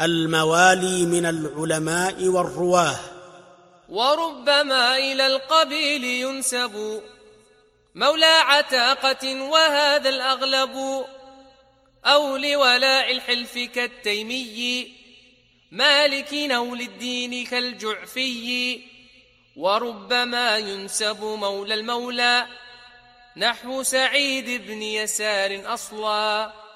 الموالي من العلماء والرواة. وربما إلى القبيل ينسب. مولى عتاقة وهذا الأغلب. أو لولاء الحلف كالتيمي. مالك نول الدين كالجعفي. وربما ينسب مولى المولى نحو سعيد بن يسار أصلا.